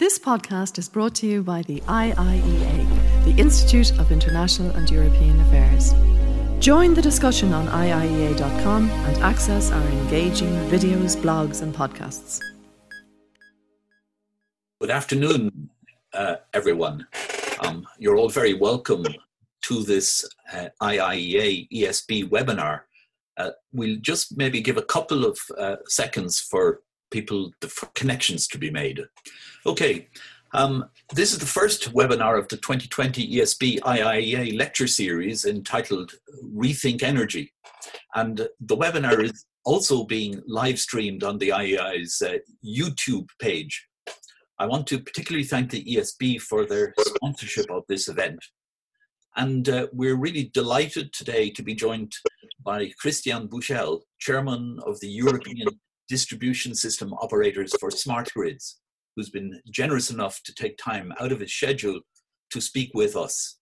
This podcast is brought to you by the IIEA, the Institute of International and European Affairs. Join the discussion on IIEA.com and access our engaging videos, blogs, and podcasts. Good afternoon, uh, everyone. Um, you're all very welcome to this uh, IIEA ESB webinar. Uh, we'll just maybe give a couple of uh, seconds for people, the connections to be made. Okay, um, this is the first webinar of the 2020 ESB IIEA lecture series entitled Rethink Energy. And the webinar is also being live streamed on the IIEA's uh, YouTube page. I want to particularly thank the ESB for their sponsorship of this event. And uh, we're really delighted today to be joined by Christian Buchel, Chairman of the European Distribution System Operators for Smart Grids, who's been generous enough to take time out of his schedule to speak with us.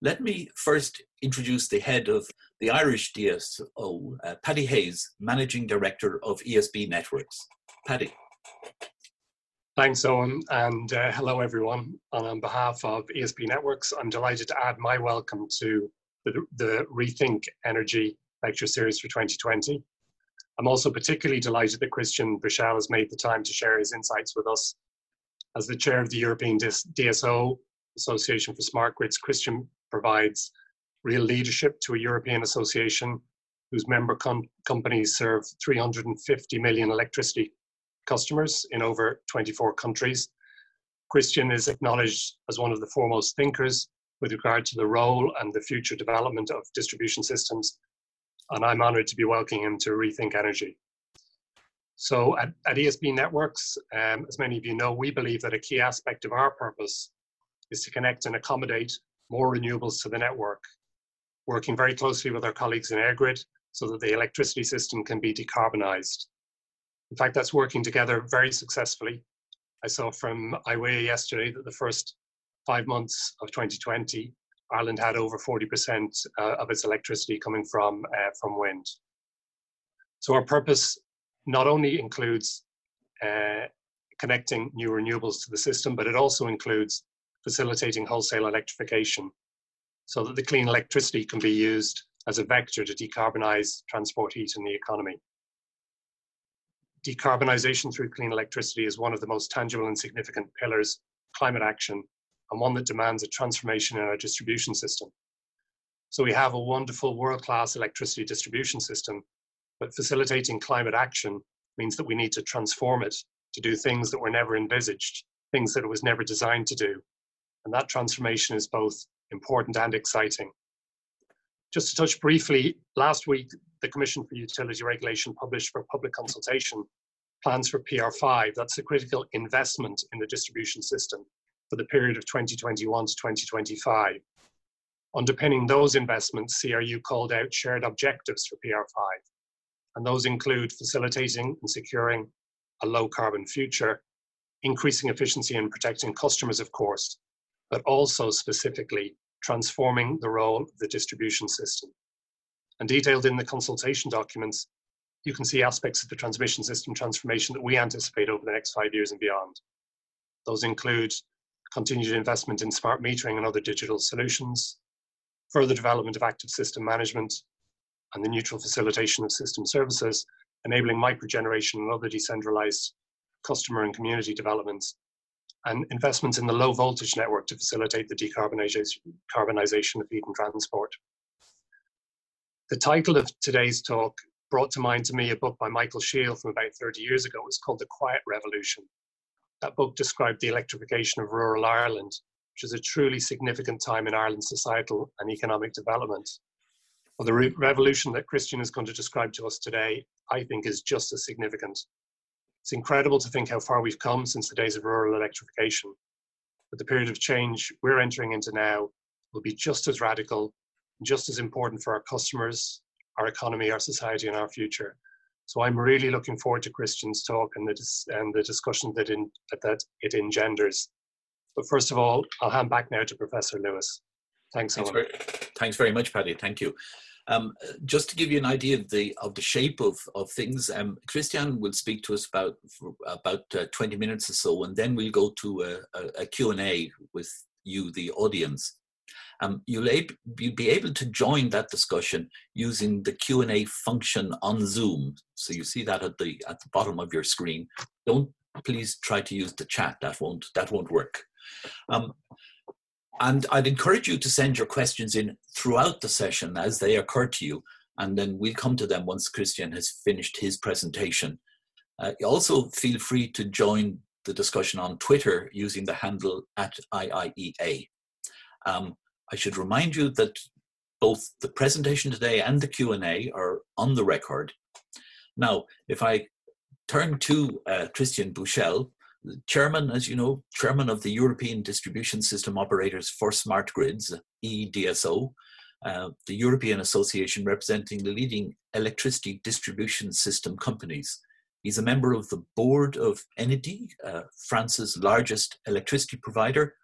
Let me first introduce the head of the Irish DSO, uh, Paddy Hayes, Managing Director of ESB Networks. Paddy. Thanks, Owen, and uh, hello, everyone. And on behalf of ESB Networks, I'm delighted to add my welcome to the, the Rethink Energy lecture series for 2020. I'm also particularly delighted that Christian Buchel has made the time to share his insights with us. As the chair of the European DSO Association for Smart Grids, Christian provides real leadership to a European association whose member com- companies serve 350 million electricity customers in over 24 countries. Christian is acknowledged as one of the foremost thinkers with regard to the role and the future development of distribution systems and I'm honored to be welcoming him to Rethink Energy. So at, at ESB Networks, um, as many of you know, we believe that a key aspect of our purpose is to connect and accommodate more renewables to the network, working very closely with our colleagues in EirGrid so that the electricity system can be decarbonised. In fact, that's working together very successfully. I saw from IWEA yesterday that the first five months of 2020 Ireland had over 40% uh, of its electricity coming from, uh, from wind. So our purpose not only includes uh, connecting new renewables to the system, but it also includes facilitating wholesale electrification so that the clean electricity can be used as a vector to decarbonize transport heat in the economy. Decarbonisation through clean electricity is one of the most tangible and significant pillars of climate action and one that demands a transformation in our distribution system. So we have a wonderful world-class electricity distribution system, but facilitating climate action means that we need to transform it to do things that were never envisaged, things that it was never designed to do. And that transformation is both important and exciting. Just to touch briefly, last week, the Commission for Utility Regulation published for public consultation plans for PR5. That's a critical investment in the distribution system for the period of 2021 to 2025. Underpinning those investments, CRU called out shared objectives for PR5, and those include facilitating and securing a low carbon future, increasing efficiency and protecting customers, of course, but also specifically transforming the role of the distribution system. And detailed in the consultation documents, you can see aspects of the transmission system transformation that we anticipate over the next five years and beyond. Those include continued investment in smart metering and other digital solutions, further development of active system management, and the neutral facilitation of system services, enabling microgeneration and other decentralized customer and community developments, and investments in the low voltage network to facilitate the decarbonization of heat and transport. The title of today's talk brought to mind to me a book by Michael Shiel from about 30 years ago. It's called The Quiet Revolution. That book described the electrification of rural Ireland, which is a truly significant time in Ireland's societal and economic development. Well, the re- revolution that Christian is going to describe to us today, I think, is just as significant. It's incredible to think how far we've come since the days of rural electrification. But the period of change we're entering into now will be just as radical, just as important for our customers, our economy, our society, and our future. So I'm really looking forward to Christian's talk and the, dis- and the discussion that, in, that it engenders. But first of all, I'll hand back now to Professor Lewis. Thanks, thanks very, thanks very much, Paddy. Thank you. Um, just to give you an idea of the of the shape of of things, um, Christian will speak to us about about uh, 20 minutes or so, and then we'll go to a, a, a Q&A with you, the audience. Um, you'll, ab- you'll be able to join that discussion using the Q&A function on Zoom. So you see that at the at the bottom of your screen. Don't please try to use the chat. That won't that won't work. Um, and I'd encourage you to send your questions in throughout the session as they occur to you, and then we'll come to them once Christian has finished his presentation. Uh, also, feel free to join the discussion on Twitter using the handle at IIEA. Um, I should remind you that both the presentation today and the Q&A are on the record. Now, if I turn to uh, Christian Buchel, chairman, as you know, chairman of the European Distribution System Operators for Smart Grids, EDSO, uh, the European Association representing the leading electricity distribution system companies. He's a member of the board of Enedis, uh, France's largest electricity provider,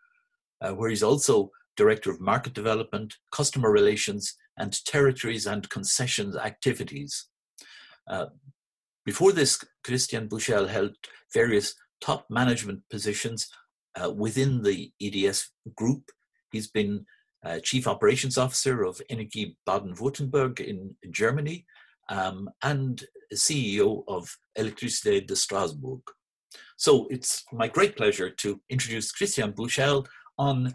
uh, where he's also director of market development, customer relations, and territories and concessions activities. Uh, before this, Christian Buchel held various top management positions uh, within the EDF group. He's been uh, Chief Operations Officer of Energie Baden-Württemberg in Germany um, and CEO of Electricité de Strasbourg. So it's my great pleasure to introduce Christian Buchel on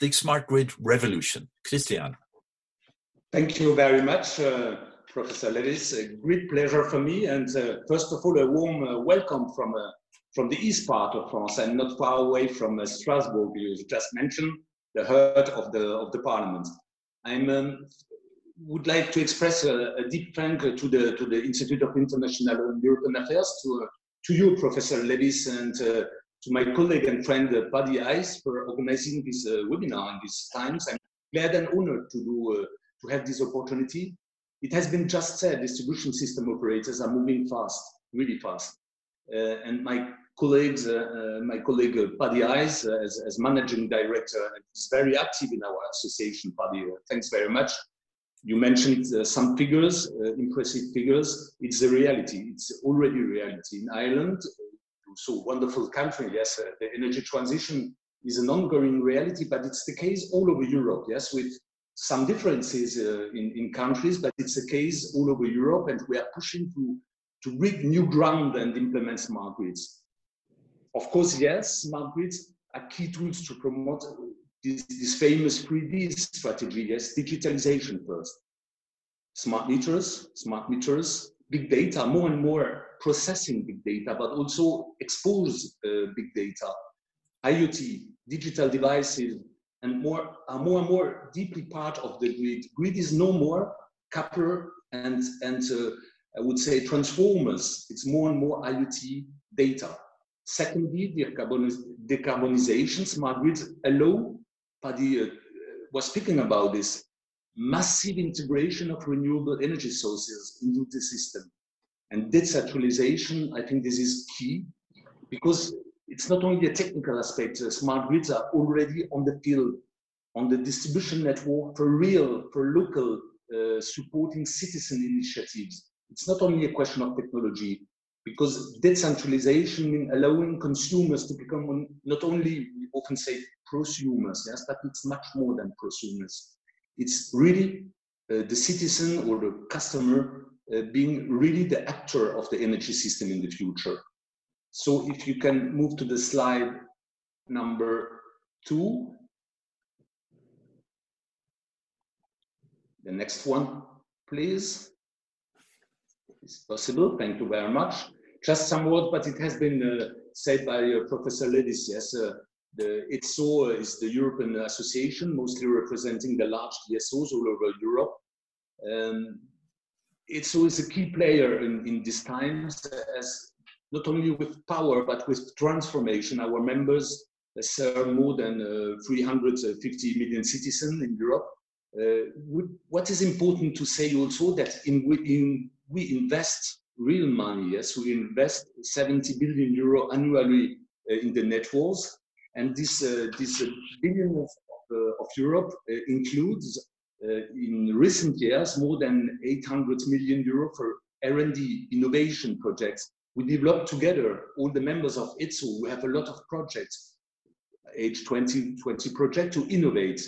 the smart grid revolution. Christian. Thank you very much, uh, Professor Levis. A great pleasure for me. And uh, first of all, a warm uh, welcome from uh, from the east part of France and not far away from uh, Strasbourg, you just mentioned, the heart of the of the parliament. I um, would like to express a, a, deep thank to the to the Institute of International and European Affairs, to uh, to you, Professor Levis, and uh, to my colleague and friend uh, Paddy Hayes for organizing this uh, webinar in these times. I'm glad and honored to do uh, to have this opportunity. It has been just said, distribution system operators are moving fast, really fast. Uh, and my colleagues, uh, uh, my colleague Paddy Hayes, as, as, managing director, is very active in our association. Paddy, thanks very much. You mentioned some figures, impressive figures. It's a reality. It's already reality in Ireland. So wonderful country. Yes, the energy transition is an ongoing reality, but it's the case all over Europe. Yes, with some differences uh, in, in countries, but it's a case all over Europe, and we are pushing to to break new ground and implement smart grids. Of course, yes, smart grids are key tools to promote this, this famous 3D strategy, yes, digitalization first. Smart meters, smart meters, big data, more and more processing big data, but also expose uh, big data, IoT, digital devices, and more are more and more deeply part of the grid. Grid is no more copper and, and uh, I would say transformers. It's more and more IoT data. Secondly, decarbonization, smart grids allow, Paddy uh, was speaking about this, massive integration of renewable energy sources into the system. And decentralization, I think this is key because it's not only a technical aspect, uh, smart grids are already on the field, on the distribution network for real, for local, uh, supporting citizen initiatives it's not only a question of technology, because decentralization means allowing consumers to become not only, we often say prosumers, yes, but it's much more than prosumers. It's really uh, the citizen or the customer uh, being really the actor of the energy system in the future. So if you can move to the slide number two. The next one, please is possible. Thank you very much. Just some words, but it has been uh, said by uh, Professor Ledis. Yes, uh, the EDSO is the European Association, mostly representing the large DSOs all over Europe. Um, EDSO always a key player in, in these times as not only with power, but with transformation. Our members serve more than uh, 350 million citizens in Europe. Uh, what is important to say also that in, in we invest real money. Yes, we invest 70 billion euro annually uh, in the networks, and this uh, this uh, billion of, uh, of Europe uh, includes uh, in recent years more than 800 million euro for R&D innovation projects. We developed together, all the members of EDSO, we have a lot of projects, H2020 project to innovate.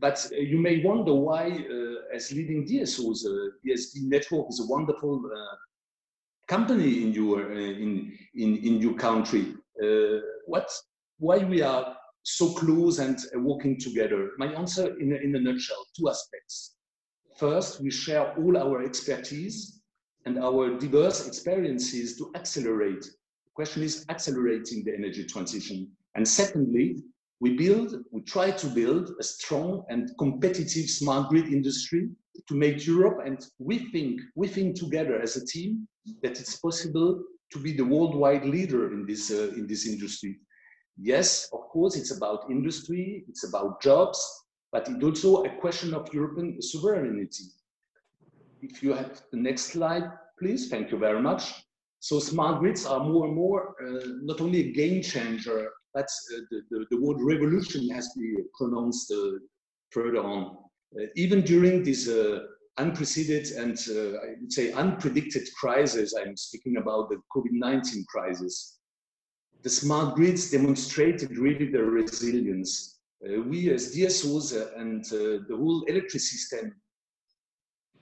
But uh, you may wonder why, uh, as leading DSOs, uh, ESB Network is a wonderful uh, company in your, uh, in, in, in your country. Uh, what, why we are so close and working together? My answer in a, in a nutshell, two aspects. First, we share all our expertise and our diverse experiences to accelerate. The question is accelerating the energy transition. And secondly, we build, we try to build a strong and competitive smart grid industry to make Europe, and we think, we think together as a team that it's possible to be the worldwide leader in this, uh, in this industry. Yes, of course, it's about industry, it's about jobs, but it's also a question of European sovereignty. If you have the next slide, please. Thank you very much. So smart grids are more and more uh, not only a game changer, but uh, the, the, the, word revolution has been pronounced uh, further on. Uh, even during this uh, unprecedented and uh, I would say unpredicted crisis, I'm speaking about the COVID-19 crisis, the smart grids demonstrated really their resilience. we as DSOs and the whole electric system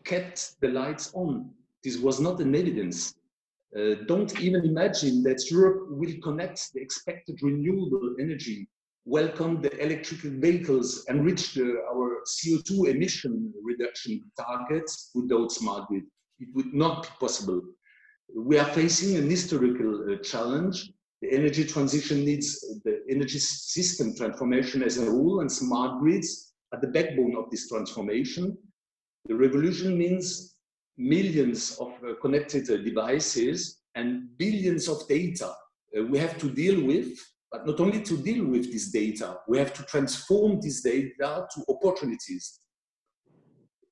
kept the lights on. This was not an evidence. Uh, don't even imagine that Europe will connect the expected renewable energy, welcome the electric vehicles, and reach the, our CO2 emission reduction targets without smart grid. It would not be possible. We are facing an historical uh, challenge. The energy transition needs the energy system transformation as a rule, and smart grids are the backbone of this transformation. The revolution means millions of uh, connected uh, devices and billions of data uh, we have to deal with, but not only to deal with this data, we have to transform this data to opportunities.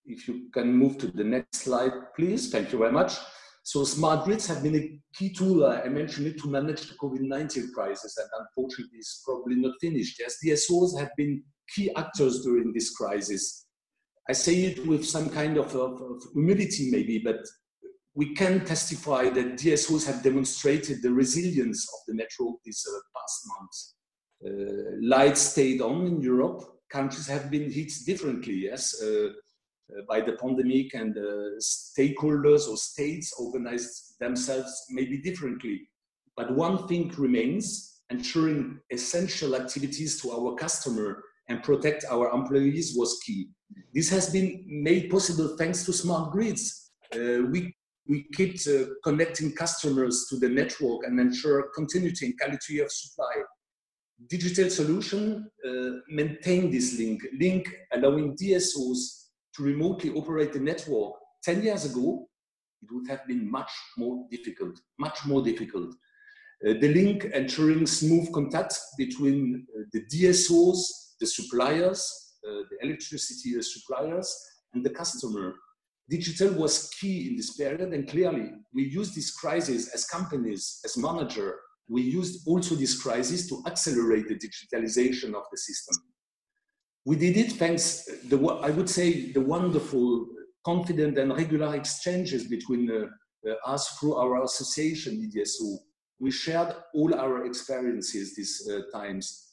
If you can move to the next slide, please. Thank you very much. So smart grids have been a key tool, uh, I mentioned it, to manage the COVID-19 crisis, and unfortunately it's probably not finished. Yes, DSOs have been key actors during this crisis. I say it with some kind of, of, of humility maybe, but we can testify that DSOs have demonstrated the resilience of the network these uh, past months. Uh, lights stayed on in Europe. Countries have been hit differently, yes, uh, by the pandemic, and uh, stakeholders or states organized themselves maybe differently. But one thing remains ensuring essential activities to our customer and protect our employees was key. This has been made possible thanks to smart grids. Uh, we, we keep uh, connecting customers to the network and ensure continuity and quality of supply. Digital solution uh, maintain this link, link allowing DSOs to remotely operate the network. 10 years ago, it would have been much more difficult, much more difficult. Uh, the link ensuring smooth contact between uh, the DSOs the suppliers, uh, the electricity suppliers, and the customer. Digital was key in this period, and clearly we used this crisis as companies, as manager, we used also this crisis to accelerate the digitalization of the system. We did it thanks, the, I would say, the wonderful, confident and regular exchanges between uh, uh, us through our association, EDSO. We shared all our experiences these uh, times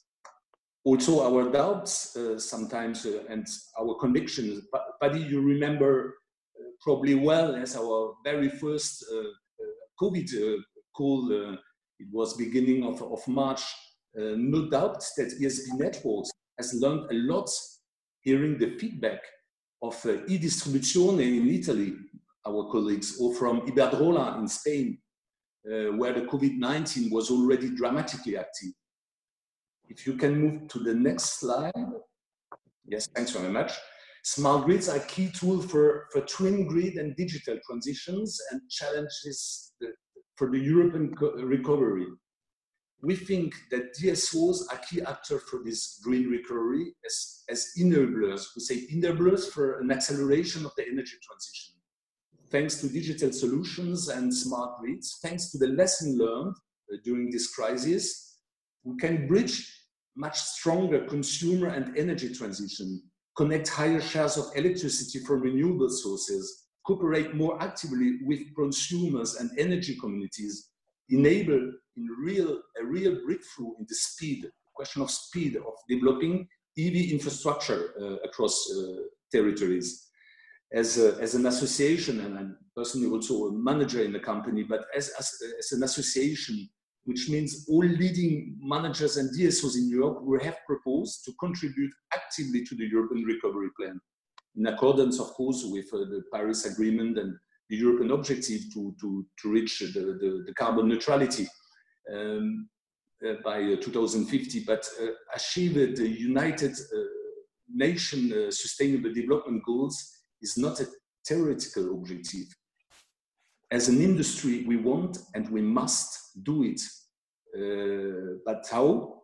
also our doubts uh, sometimes uh, and our convictions. Paddy, you remember uh, probably well as our very first COVID call, it was beginning of, of March, no doubt that ESB Networks has learned a lot hearing the feedback of uh, e-distribuzione in Italy, our colleagues, or from Iberdrola in Spain, uh, where the COVID-19 was already dramatically active. If you can move to the next slide. Yes, thanks very much. Smart grids are key tool for, for twin grid and digital transitions and challenges for the European recovery. We think that DSOs are key actors for this green recovery as, as enablers. We say enablers for an acceleration of the energy transition. Thanks to digital solutions and smart grids, thanks to the lesson learned uh, during this crisis, we can bridge much stronger consumer and energy transition, connect higher shares of electricity from renewable sources, cooperate more actively with consumers and energy communities, enable in real, a real breakthrough in the speed, question of speed of developing EV infrastructure uh, across uh, territories. As, a, as an association, and I'm personally also a manager in the company, but as, as, as an association, which means all leading managers and DSOs in Europe will have proposed to contribute actively to the European Recovery Plan, in accordance, of course, with uh, the Paris Agreement and the European objective to, to, to reach the, the, the carbon neutrality um, uh, by uh, 2050, but uh, achieve the United uh, Nation uh, Sustainable Development Goals is not a theoretical objective. As an industry, we want and we must do it uh, but how?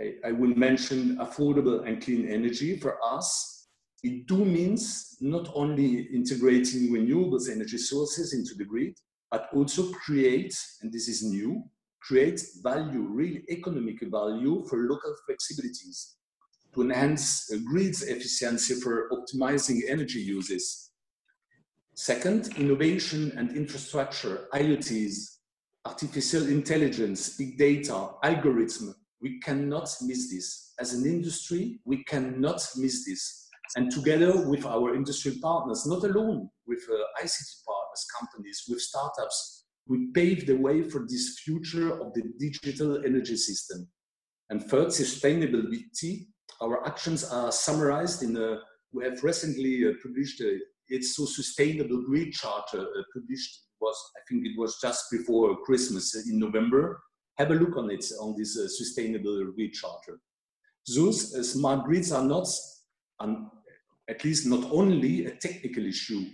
I, I will mention affordable and clean energy for us. It do means not only integrating renewables energy sources into the grid, but also create, and this is new, create value, real economic value for local flexibilities to enhance uh, grid's efficiency for optimizing energy uses. Second, innovation and infrastructure, IoTs, artificial intelligence, big data, algorithm, we cannot miss this. As an industry, we cannot miss this. And together with our industrial partners, not alone with uh, ICT partners, companies, with startups, we pave the way for this future of the digital energy system. And third, sustainability. Our actions are summarized in a, we have recently uh, published a EDSO Sustainable Grid Charter, uh, published was, I think it was just before Christmas in November. Have a look on it, on this uh, sustainable grid charter. Those uh, smart grids are not, um, at least not only a technical issue.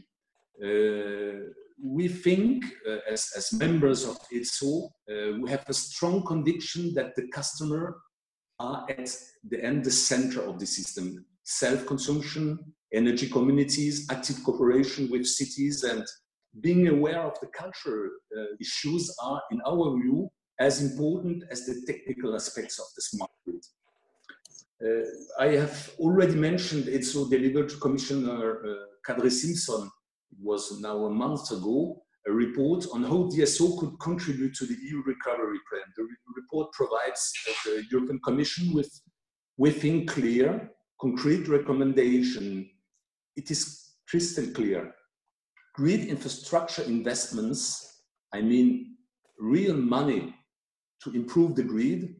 Uh, we think, uh, as, as members of EDSO, uh, we have a strong conviction that the customer are at the end the center of the system. Self-consumption, energy communities, active cooperation with cities and being aware of the cultural uh, issues are, in our view, as important as the technical aspects of the smart grid. Uh, I have already mentioned it so delivered to Commissioner uh, Kadri Simson, it was now a month ago, a report on how DSO could contribute to the EU recovery plan. The re report provides the European Commission with, within clear, concrete recommendation. It is crystal clear grid infrastructure investments, I mean real money to improve the grid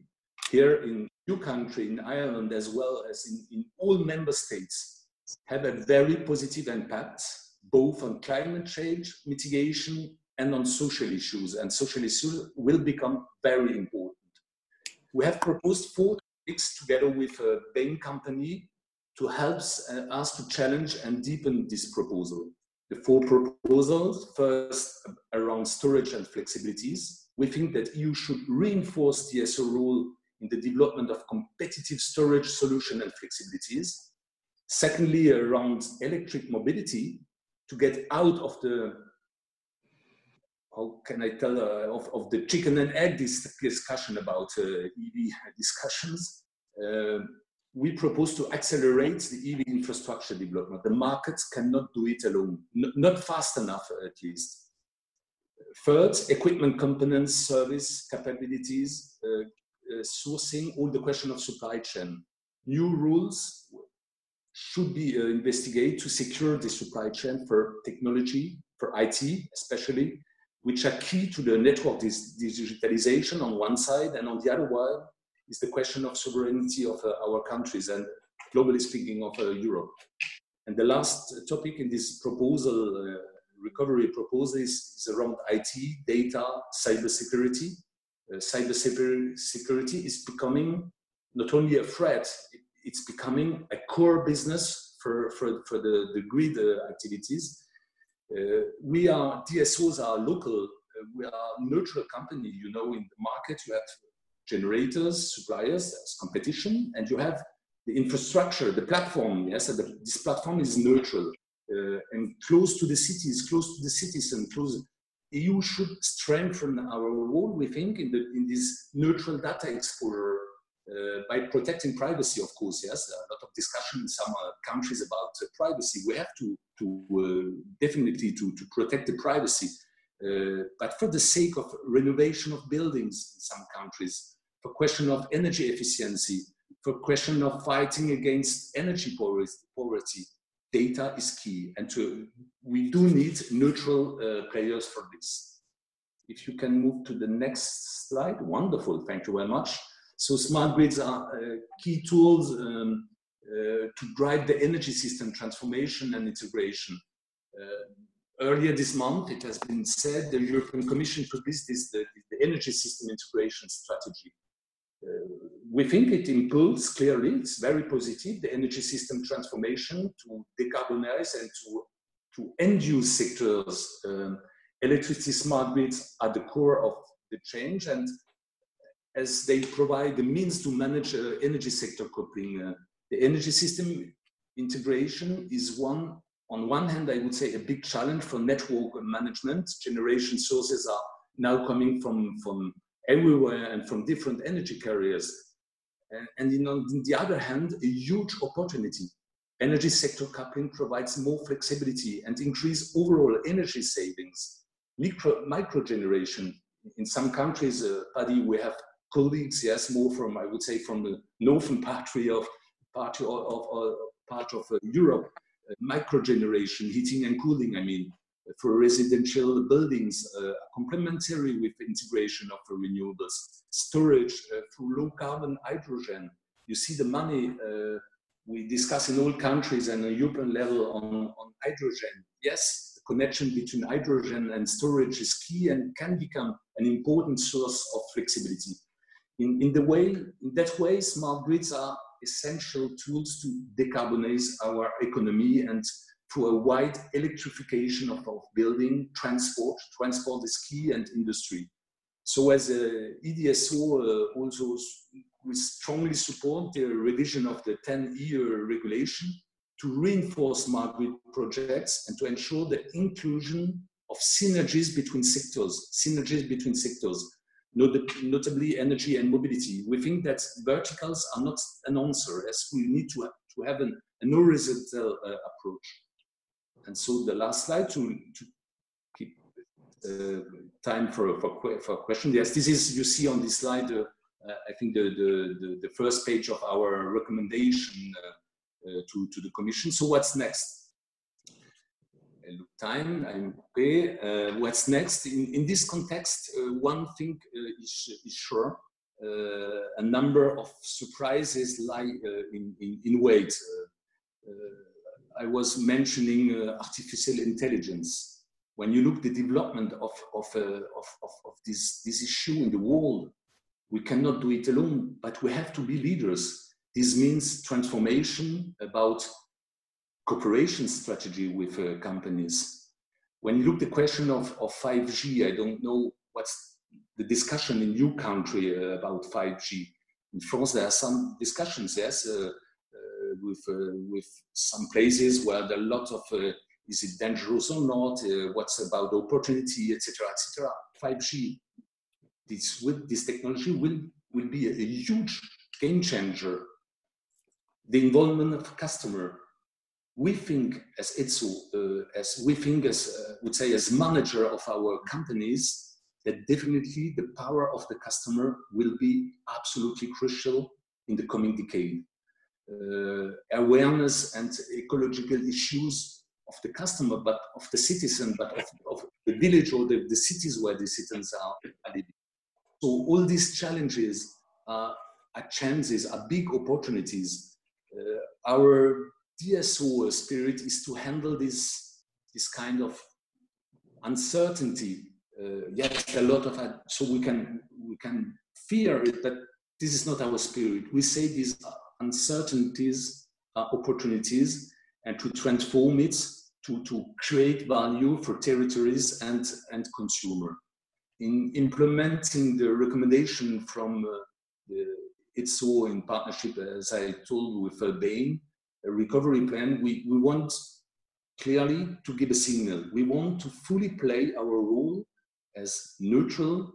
here in your country, in Ireland, as well as in, in all member states, have a very positive impact, both on climate change mitigation and on social issues. And social issues will become very important. We have proposed four topics together with a Bain company to help uh, us to challenge and deepen this proposal the four proposals. First, around storage and flexibilities. We think that EU should reinforce the DSO role in the development of competitive storage solution and flexibilities. Secondly, around electric mobility to get out of the how can I tell uh, of, of the chicken and egg discussion about uh, EV discussions. Uh, we propose to accelerate the EV infrastructure development. The markets cannot do it alone, N not fast enough at least. Third, equipment components, service capabilities, uh, sourcing, all the question of supply chain. New rules should be uh, investigated to secure the supply chain for technology, for IT especially, which are key to the network digitalization on one side, and on the other one, is the question of sovereignty of uh, our countries and globally speaking of uh, Europe. And the last topic in this proposal, uh, recovery proposal is, is, around IT, data, cybersecurity. Uh, cybersecurity is becoming not only a threat, it's becoming a core business for, for, for the, the grid uh, activities. Uh, we are, DSOs are local, we are neutral company, you know, in the market you have generators, suppliers, there's competition, and you have the infrastructure, the platform. Yes, the, this platform is neutral uh, and close to the cities, close to the citizen, close. EU should strengthen our role, we think, in, the, in this neutral data explorer uh, by protecting privacy, of course. Yes, a lot of discussion in some uh, countries about uh, privacy. We have to, to uh, definitely to, to protect the privacy. Uh, but for the sake of renovation of buildings in some countries, for question of energy efficiency, for question of fighting against energy poverty, data is key. And to, we do need neutral uh, players for this. If you can move to the next slide, wonderful, thank you very much. So smart grids are uh, key tools um, uh, to drive the energy system transformation and integration. Uh, earlier this month, it has been said the European Commission published this, the, the energy system integration strategy. Uh, we think it impulses clearly, it's very positive, the energy system transformation to decarbonize and to, to end-use sectors. Um, electricity smart grids are the core of the change and as they provide the means to manage uh, energy sector coupling. Uh, the energy system integration is one, on one hand, I would say a big challenge for network management. Generation sources are now coming from, from everywhere and from different energy carriers. And, and on the other hand, a huge opportunity. Energy sector coupling provides more flexibility and increase overall energy savings. Micro, micro generation, in some countries, uh, Paddy, we have colleagues, yes, more from, I would say, from the northern part of, part of, of, part of uh, Europe, uh, micro generation, heating and cooling, I mean, for residential buildings, uh, complementary with integration of the renewables, storage uh, through low carbon hydrogen. You see the money uh, we discuss in all countries and a European level on, on hydrogen. Yes, the connection between hydrogen and storage is key and can become an important source of flexibility. In, in, the way, in that way, smart grids are essential tools to decarbonize our economy and through a wide electrification of, of building, transport. Transport is key and industry. So as a EDSO uh, also we strongly support the revision of the TEN-E regulation to reinforce smart grid projects and to ensure the inclusion of synergies between sectors, synergies between sectors notably energy and mobility. We think that verticals are not an answer as we need to, to have an, an horizontal uh, approach. And so the last slide to, to keep uh, time for, for, for questions. Yes, this is, you see on this slide, uh, uh I think the, the, the, first page of our recommendation uh, uh, to, to the commission. So what's next? look time, I'm okay. Uh, what's next? In, in this context, uh, one thing uh, is, is sure. A number of surprises lie in, in, in, wait. I was mentioning artificial intelligence. When you look the development of, of, of, of, of this, this issue in the world, we cannot do it alone, but we have to be leaders. This means transformation about cooperation strategy with uh, companies. When you look the question of, of 5G, I don't know what's the discussion in your country uh, about 5G. In France, there are some discussions, yes, uh, uh with, uh, with some places where there are a lot of uh, is it dangerous or not, what's about opportunity, etc., etc. 5G, this, with this technology will, will be a, a huge game changer. The involvement of customer, we think as EDSO, uh, as we think as, uh, would say, as manager of our companies, that definitely the power of the customer will be absolutely crucial in the coming decade. Uh, awareness and ecological issues of the customer, but of the citizen, but of, of the village or the, the, cities where the citizens are. So all these challenges are, are chances, are big opportunities. Uh, our DSO spirit is to handle this, this kind of uncertainty. Uh, yes, a lot of so we can we can fear it, but this is not our spirit. We say these uncertainties are opportunities, and to transform it to, to create value for territories and and consumer. In implementing the recommendation from uh, the EDSO in partnership, as I told you, with uh, Bain, a recovery plan, we, we want clearly to give a signal. We want to fully play our role as neutral,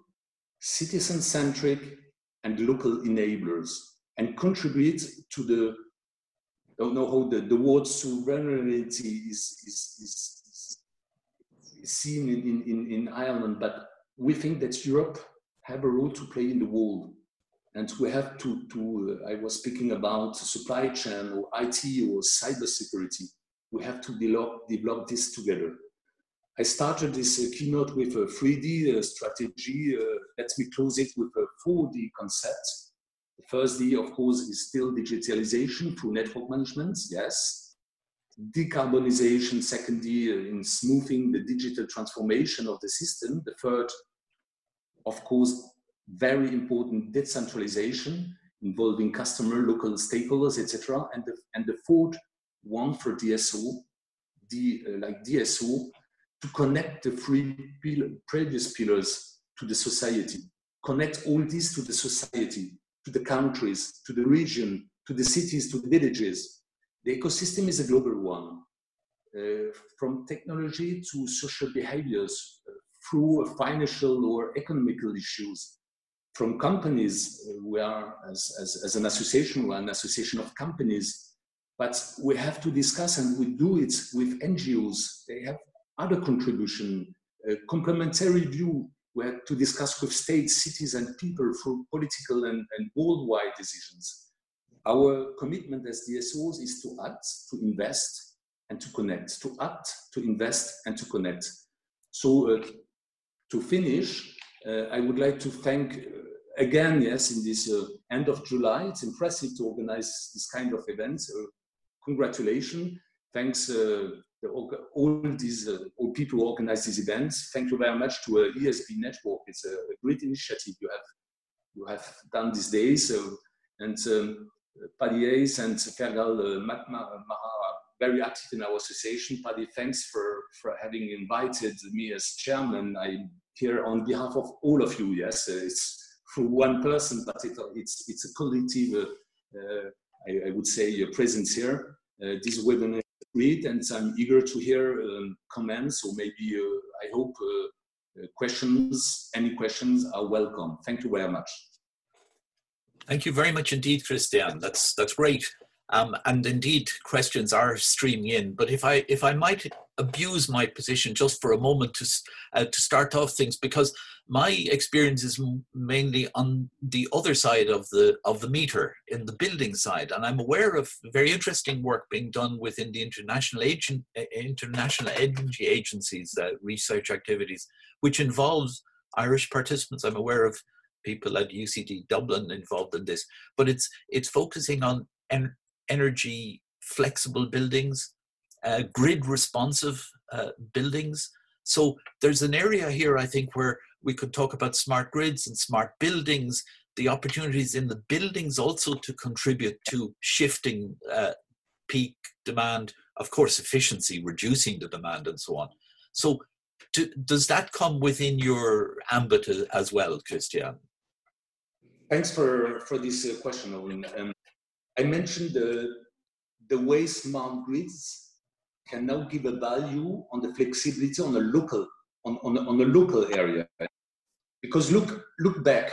citizen-centric, and local enablers and contribute to the I don't know how the, the word sovereignty is, is, is, seen in, in, in Ireland, but we think that Europe have a role to play in the world. And we have to, to uh, I was speaking about supply chain or IT or cybersecurity. We have to develop, develop this together. I started this uh, keynote with a 3D uh, strategy. Uh, let me close it with a 4D concept. The first D, of course, is still digitalization through network management, yes. Decarbonization, second D, uh, in smoothing the digital transformation of the system. The third, of course, very important decentralization involving customer, local stakeholders, etc. And the, and the fourth one for DSO, D, uh, like DSO, to connect the three previous pillars to the society, connect all these to the society, to the countries, to the region, to the cities, to the villages. The ecosystem is a global one. Uh, from technology to social behaviors, uh, through financial or economical issues, from companies, uh, we are, as, as, as an association, we're an association of companies, but we have to discuss and we do it with NGOs. They have other contribution, a complementary view we had to discuss with states, cities, and people for political and, and worldwide decisions. Our commitment as DSOs is to act, to invest, and to connect, to act, to invest, and to connect. So, uh, to finish, uh, I would like to thank uh, again, yes, in this uh, end of July. It's impressive to organize this kind of events. Uh, congratulations. Thanks uh, the, all these uh, all people who organize these events. Thank you very much to uh, ESB Network. It's a, great initiative you have you have done these days. So, and um, Paddy Hayes and Fergal uh, are very active in our association. Paddy, thanks for, for having invited me as chairman. I'm here on behalf of all of you. Yes, uh, it's for one person, but it, it's it's a collective. Uh, uh, I, I, would say your presence here. this webinar read, and I'm eager to hear um, comments or maybe uh, I hope uh, uh, questions. Any questions are welcome. Thank you very much. Thank you very much indeed, Christian. That's that's great. Um, and indeed, questions are streaming in. But if I if I might abuse my position just for a moment to uh, to start off things, because my experience is mainly on the other side of the of the meter in the building side, and I'm aware of very interesting work being done within the international agent international energy agencies uh, research activities, which involves Irish participants. I'm aware of people at UCD Dublin involved in this, but it's it's focusing on en- energy flexible buildings, uh, grid responsive uh, buildings. So there's an area here, I think, where we could talk about smart grids and smart buildings, the opportunities in the buildings also to contribute to shifting uh, peak demand, of course, efficiency, reducing the demand, and so on. So, to, does that come within your ambit as well, Christian? Thanks for, for this uh, question, Owen. Um, I mentioned the, the way smart grids can now give a value on the flexibility on a local on, on, on a local area. Because look look back,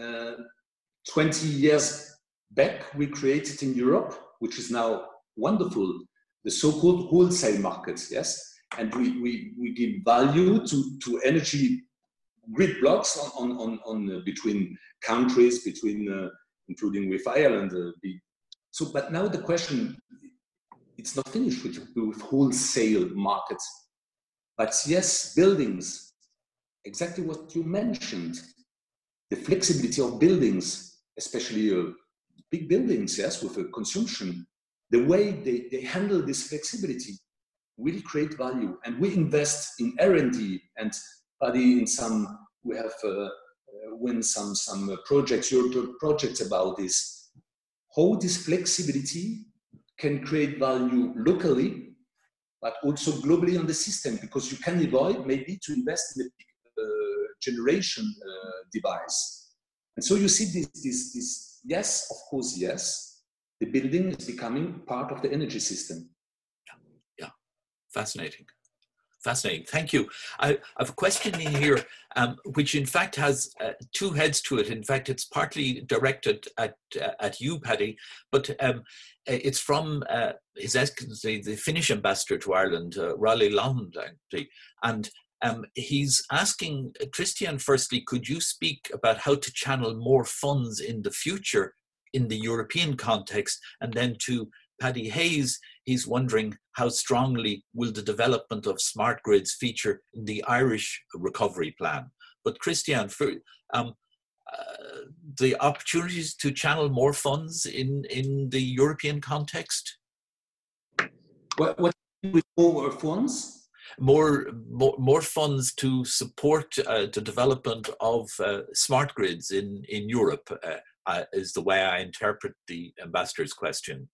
uh, 20 years back, we created in Europe, which is now wonderful, the so-called wholesale markets. Yes, and we, we, we give value to, to energy grid blocks on, on, on, uh, between countries, between uh, including with Ireland. Uh, so, but now the question, it's not finished with, with wholesale markets. But yes, buildings, exactly what you mentioned, the flexibility of buildings, especially uh, big buildings, yes, with a consumption, the way they, they handle this flexibility will create value. And we invest in R&D and in some, we have uh, uh, win some, some projects, European projects about this how this flexibility can create value locally, but also globally on the system, because you can avoid maybe to invest in a uh, generation uh, device. And so you see this, this, this, yes, of course, yes, the building is becoming part of the energy system. Yeah, yeah. fascinating. Fascinating. Thank you. I, have a question in here, um, which in fact has uh, two heads to it. In fact, it's partly directed at uh, at you, Paddy, but um, it's from uh, His Excellency, the Finnish ambassador to Ireland, uh, Raleigh and um, he's asking Christian. Firstly, could you speak about how to channel more funds in the future in the European context, and then to Paddy Hayes, he's wondering how strongly will the development of smart grids feature in the Irish recovery plan. But Christian, for, um, uh, the opportunities to channel more funds in, in the European context? What, what with more funds? More, more, more funds to support uh, the development of uh, smart grids in, in Europe uh, uh, is the way I interpret the ambassador's question.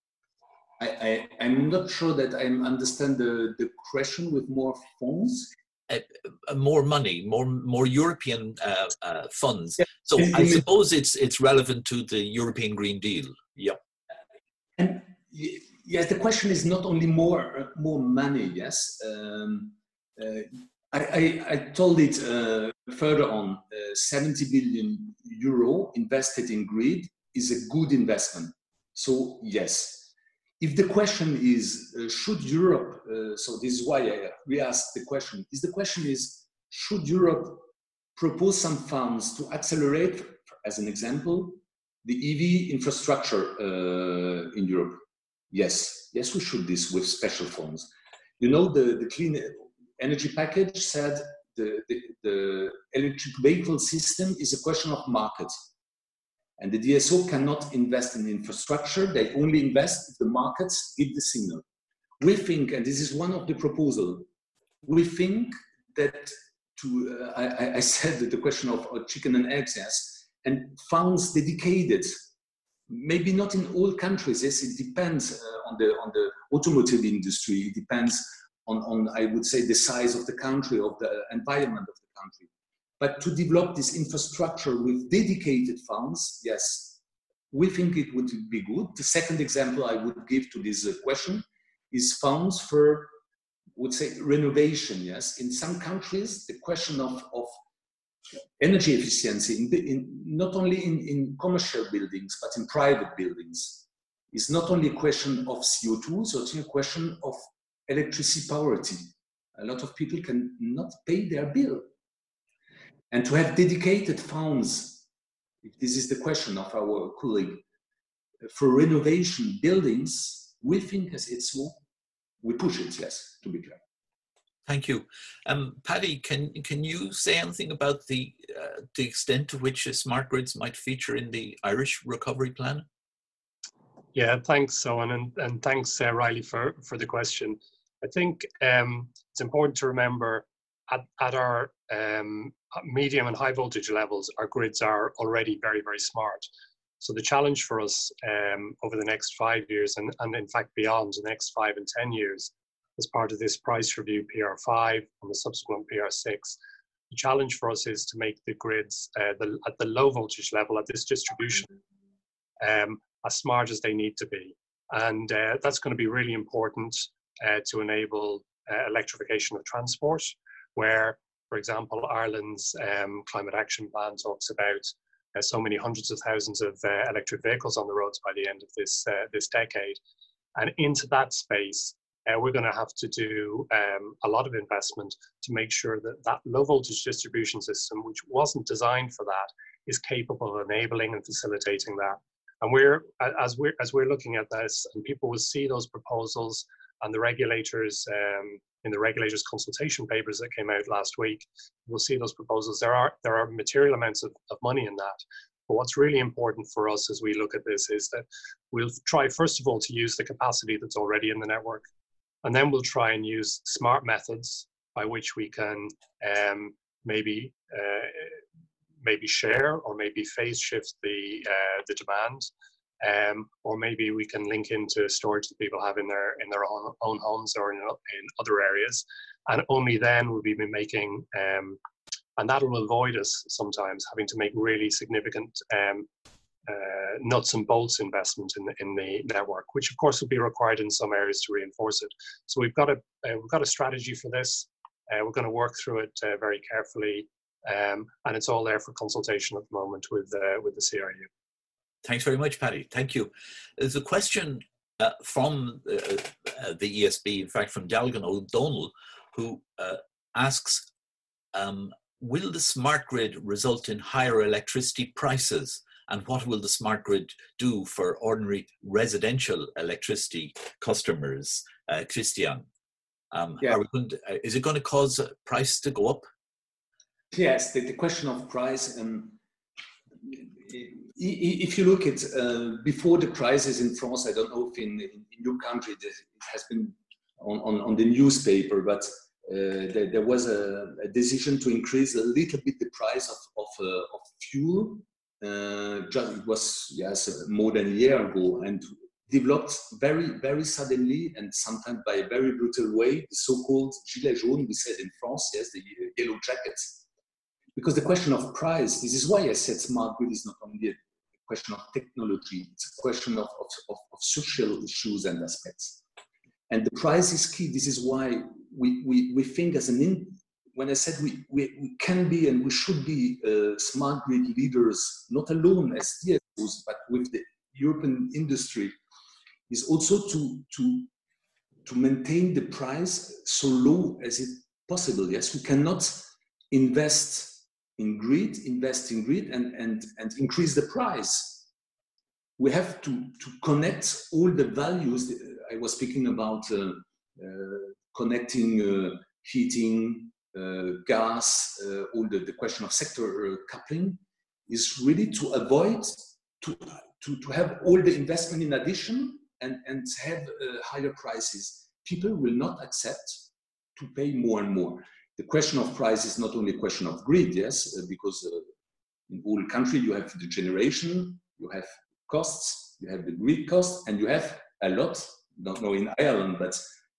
I, I, am not sure that I understand the, the question with more funds. Uh, uh, more money, more more European uh, uh, funds. Yeah. So I suppose it's it's relevant to the European Green Deal. Yeah. And yes, the question is not only more uh, more money. Yes, um, uh, I, I, I, told it further on. 70 billion euro invested in grid is a good investment. So yes, if the question is uh, should Europe, uh, so this is why I, we asked the question, is the question is should Europe propose some funds to accelerate, as an example, the EV infrastructure uh, in Europe? Yes, yes, we should this with special funds. You know, the, the clean energy package said the, the, the electric vehicle system is a question of market and the DSO cannot invest in infrastructure. They only invest if the markets give the signal. We think, and this is one of the proposals, we think that to, uh, I, I, said that the question of uh, chicken and eggs, yes, and funds dedicated, maybe not in all countries, yes, it depends uh, on, the, on the automotive industry, it depends on, on, I would say, the size of the country, of the environment of the country. But to develop this infrastructure with dedicated funds, yes, we think it would be good. The second example I would give to this uh, question is funds for, would say, renovation. Yes, in some countries, the question of, of energy efficiency, in, in not only in, in commercial buildings but in private buildings, is not only a question of CO2, so it's a question of electricity poverty. A lot of people can not pay their bill and to have dedicated funds, if this is the question of our colleague, for renovation buildings, we think as it's we push it, yes, to be clear. Thank you. Um, Paddy, can, can you say anything about the, uh, the extent to which smart grids might feature in the Irish recovery plan? Yeah, thanks, Owen, and, and thanks, uh, Riley, for, for the question. I think um, it's important to remember at, at our um, medium and high voltage levels, our grids are already very, very smart. So the challenge for us um, over the next five years, and, and in fact beyond the next five and 10 years, as part of this price review PR5 and the subsequent PR6, the challenge for us is to make the grids uh, the, at the low voltage level, at this distribution, um, as smart as they need to be. And uh, that's going to be really important uh, to enable uh, electrification of transport, where for example, Ireland's um, climate action plan talks about uh, so many hundreds of thousands of uh, electric vehicles on the roads by the end of this uh, this decade, and into that space, uh, we're going to have to do um, a lot of investment to make sure that that low voltage distribution system, which wasn't designed for that, is capable of enabling and facilitating that. And we're as we're as we're looking at this, and people will see those proposals and the regulators um, in the regulators consultation papers that came out last week. We'll see those proposals. There are there are material amounts of, of money in that. But what's really important for us as we look at this is that we'll try first of all to use the capacity that's already in the network. And then we'll try and use smart methods by which we can um, maybe uh, maybe share or maybe phase shift the uh, the demand um, or maybe we can link into storage that people have in their in their own, own homes or in, in other areas, and only then will we be making um, and that will avoid us sometimes having to make really significant um, uh, nuts and bolts investment in the, in the network, which of course will be required in some areas to reinforce it. So we've got a uh, we've got a strategy for this. Uh, we're going to work through it uh, very carefully, um, and it's all there for consultation at the moment with uh, with the CRU. Thanks very much, Paddy. Thank you. There's a question uh, from uh, uh, the ESB, in fact, from Dalgan O'Donnell, who asks, um, will the smart grid result in higher electricity prices? And what will the smart grid do for ordinary residential electricity customers? Uh, Christian, um, yeah. to, uh, is it going to cause price to go up? Yes, the, the question of price. Um, if you look at uh, before the crisis in France, I don't know if in, in your country it has been on, on, on the newspaper, but uh, there, there, was a, a, decision to increase a little bit the price of, of, uh, of fuel. Uh, just, it was yes more than a year ago, and developed very very suddenly and sometimes by a very brutal way the so-called gilets jaunes we said in France yes the yellow jackets because the question of price this is why I said smart grid is not only a question of technology it's a question of, of, of, of social issues and aspects and the price is key this is why we, we, we think as an in, when I said we, we, we can be and we should be uh, smart grid leaders, not alone as DSOs, but with the European industry, is also to, to, to maintain the price so low as it possible. Yes, we cannot invest in grid, invest in grid and, and, and increase the price. We have to, to connect all the values. I was speaking about uh, uh, connecting uh, heating, uh, gas, uh, all the, the question of sector coupling is really to avoid to, to, to have all the investment in addition and, and have higher prices. People will not accept to pay more and more. The question of price is not only a question of grid, yes, because in all country you have the generation, you have costs, you have the grid cost, and you have a lot, don't know in Ireland, but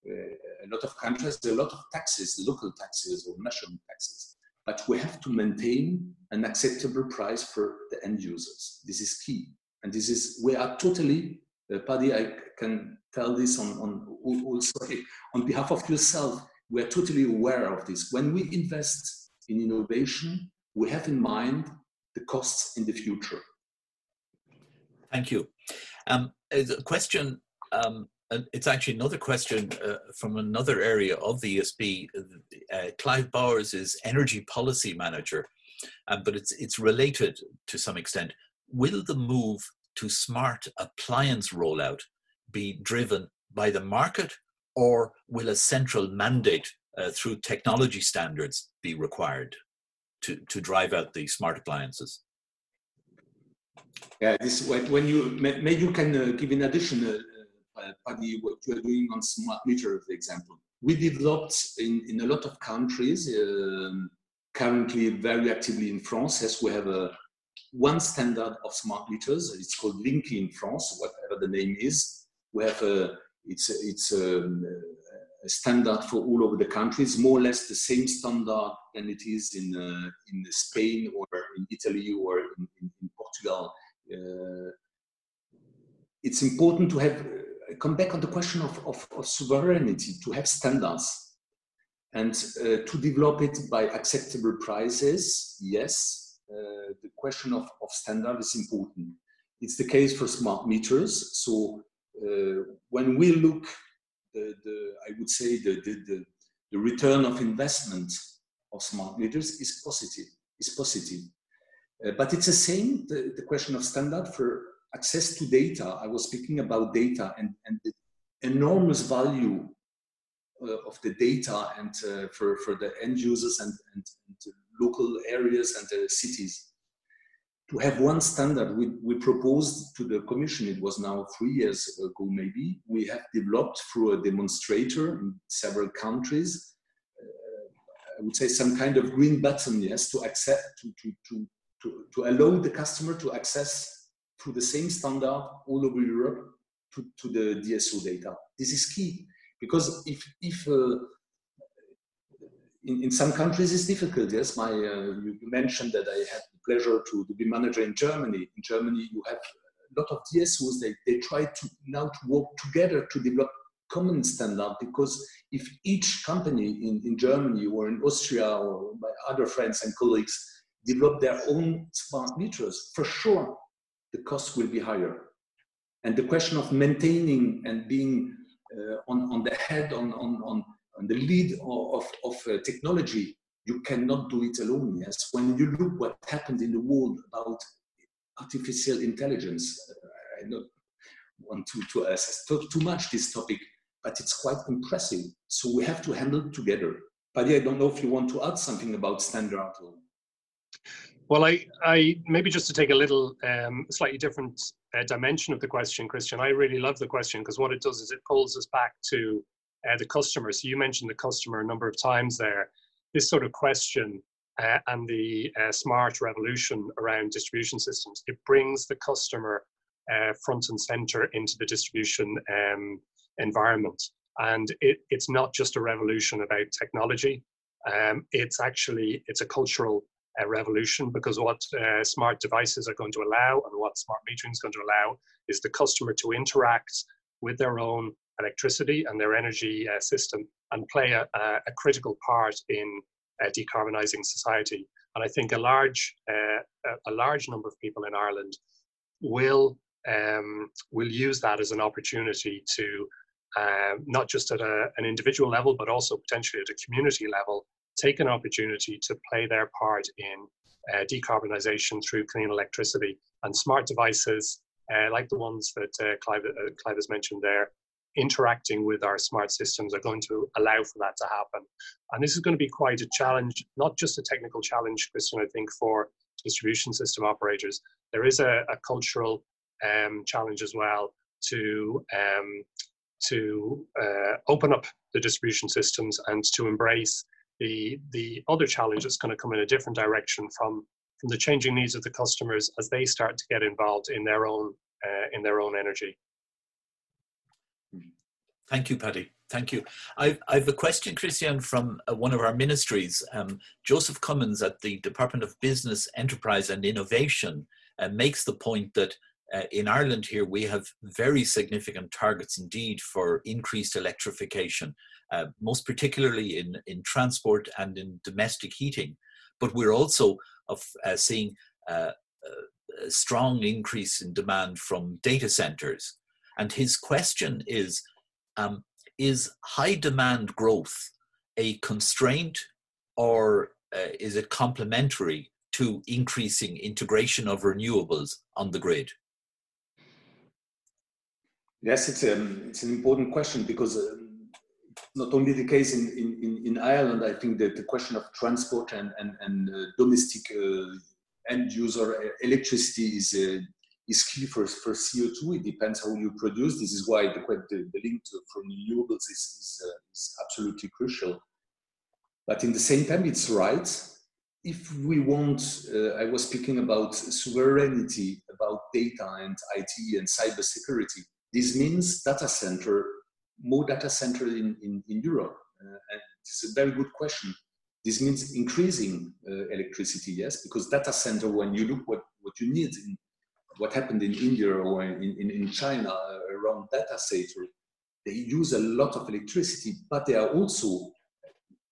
uh, a lot of countries, a lot of taxes, local taxes or national taxes. But we have to maintain an acceptable price for the end users. This is key. And this is, we are totally, uh, Paddy, I can tell this on, on also on behalf of yourself, we are totally aware of this. When we invest in innovation, we have in mind the costs in the future. Thank you. Um, a question um, it's actually another question uh, from another area of the ESB. Uh, Clive Bowers is energy policy manager, uh, but it's it's related to some extent. Will the move to smart appliance rollout be driven by the market, or will a central mandate uh, through technology standards be required to to drive out the smart appliances? Yeah, this when you maybe you can uh, give an addition uh, uh, Paddy, what you are doing on smart meter, for example. We developed in, in a lot of countries, um, currently very actively in France, as we have a one standard of smart meters. It's called Linky in France, whatever the name is. We have a, it's, it's a, a standard for all over the countries, more or less the same standard than it is in, uh, in Spain or in Italy or in, in, Portugal. Uh, it's important to have come back on the question of, of, of sovereignty, to have standards and uh, to develop it by acceptable prices, yes, uh, the question of, of standard is important. It's the case for smart meters. So uh, when we look, the, the, I would say the, the, the, return of investment of smart meters is positive. Is positive. Uh, but it's the same, the, the question of standard for access to data. I was speaking about data and, and the enormous value uh, of the data and uh, for, for the end users and, and, and local areas and the cities. To have one standard, we, we proposed to the Commission, it was now three years ago maybe, we have developed through a demonstrator in several countries, uh, I would say some kind of green button, yes, to accept, to, to, to, to, to allow the customer to access to the same standard all over Europe to, to the DSO data. This is key because if, if uh, in, in some countries it's difficult, yes, my, uh, you mentioned that I had the pleasure to, to be manager in Germany. In Germany, you have a lot of DSOs, they, they try to now to work together to develop common standard because if each company in, in Germany or in Austria or my other friends and colleagues develop their own smart meters, for sure the cost will be higher. And the question of maintaining and being uh, on, on the head, on, on, on, the lead of, of uh, technology, you cannot do it alone. Yes, when you look what happened in the world about artificial intelligence, uh, I don't want to, to assess too, too much this topic, but it's quite impressive. So we have to handle it together. But I don't know if you want to add something about standard. Well, I, I maybe just to take a little um, slightly different uh, dimension of the question, Christian. I really love the question because what it does is it pulls us back to uh, the customer. So you mentioned the customer a number of times there. This sort of question uh, and the uh, smart revolution around distribution systems, it brings the customer uh, front and center into the distribution um, environment. And it, it's not just a revolution about technology. Um, it's actually it's a cultural uh, revolution because what uh, smart devices are going to allow and what smart metering is going to allow is the customer to interact with their own electricity and their energy uh, system and play a, a, critical part in uh, decarbonizing society. And I think a large uh, a large number of people in Ireland will um, will use that as an opportunity to uh, not just at a, an individual level, but also potentially at a community level, take an opportunity to play their part in uh, decarbonisation through clean electricity. And smart devices, uh, like the ones that uh, Clive, uh, Clive has mentioned there, interacting with our smart systems are going to allow for that to happen. And this is going to be quite a challenge, not just a technical challenge, Christian, I think, for distribution system operators. There is a, a cultural um, challenge as well to um, to uh, open up the distribution systems and to embrace the the other challenge that's going to come in a different direction from from the changing needs of the customers as they start to get involved in their own uh, in their own energy. Thank you, Paddy. Thank you. I've, I've a question, Christian, from uh, one of our ministries. Um, Joseph Cummins at the Department of Business, Enterprise and Innovation uh, makes the point that uh, in Ireland here, we have very significant targets indeed for increased electrification, uh, most particularly in, in transport and in domestic heating. But we're also of, uh, seeing uh, a strong increase in demand from data centers. And his question is um, Is high demand growth a constraint or uh, is it complementary to increasing integration of renewables on the grid? Yes, it's, um, it's an important question because uh, not only the case in, in, in Ireland, I think that the question of transport and, and, and uh, domestic uh, end user uh, electricity is, uh, is key for, for CO2. It depends how you produce. This is why the, the, the link to, for renewables is, is, uh, is absolutely crucial. But in the same time, it's right. If we want, I was speaking about sovereignty, about data and IT and cybersecurity this means data center, more data center in, in, in Europe. Uh, and it's a very good question. This means increasing uh, electricity, yes, because data center, when you look what, what you need, in, what happened in India or in, in, in China uh, around data center, they use a lot of electricity, but they are also,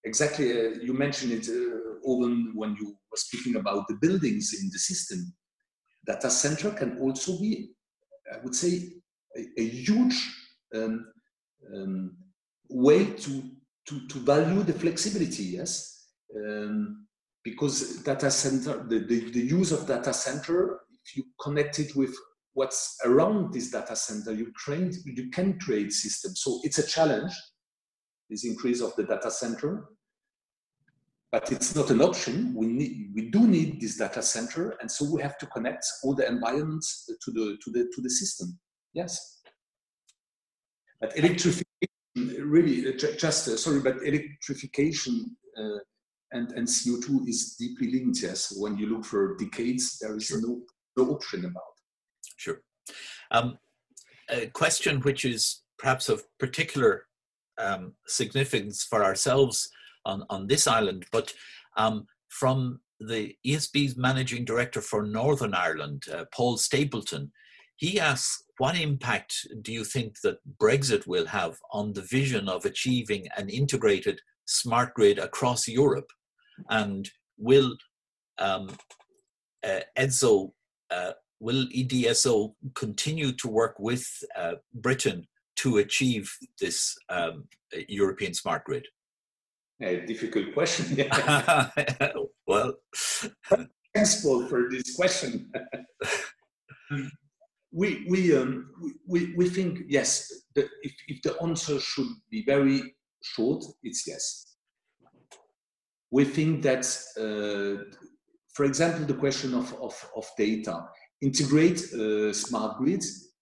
exactly, uh, you mentioned it, uh, Owen, when you were speaking about the buildings in the system. Data center can also be, I would say, a, a huge um, um, way to, to, to value the flexibility, yes? Um, because data center, the, the, the use of data center, you connect it with what's around this data center, you, create, you can create systems. So it's a challenge, this increase of the data center, but it's not an option. We need, we do need this data center, and so we have to connect all the environments to the to the to the system. Yes. But electrification, really, uh, just uh, sorry, but electrification uh, and, and CO2 is deeply linked. Yes. When you look for decades, there is sure. no option about. Sure. Um, a question which is perhaps of particular um, significance for ourselves on, on this island, but um, from the ESB's managing director for Northern Ireland, uh, Paul Stapleton, he asks, what impact do you think that Brexit will have on the vision of achieving an integrated smart grid across Europe? And will um, uh, EDSO, uh, will EDSO continue to work with uh, Britain to achieve this um, European smart grid? A difficult question. well, thanks, Paul, for this question. we we, um, we we think yes. The, if if the answer should be very short, it's yes. We think that, uh, for example, the question of of, of data, integrate uh, smart grids.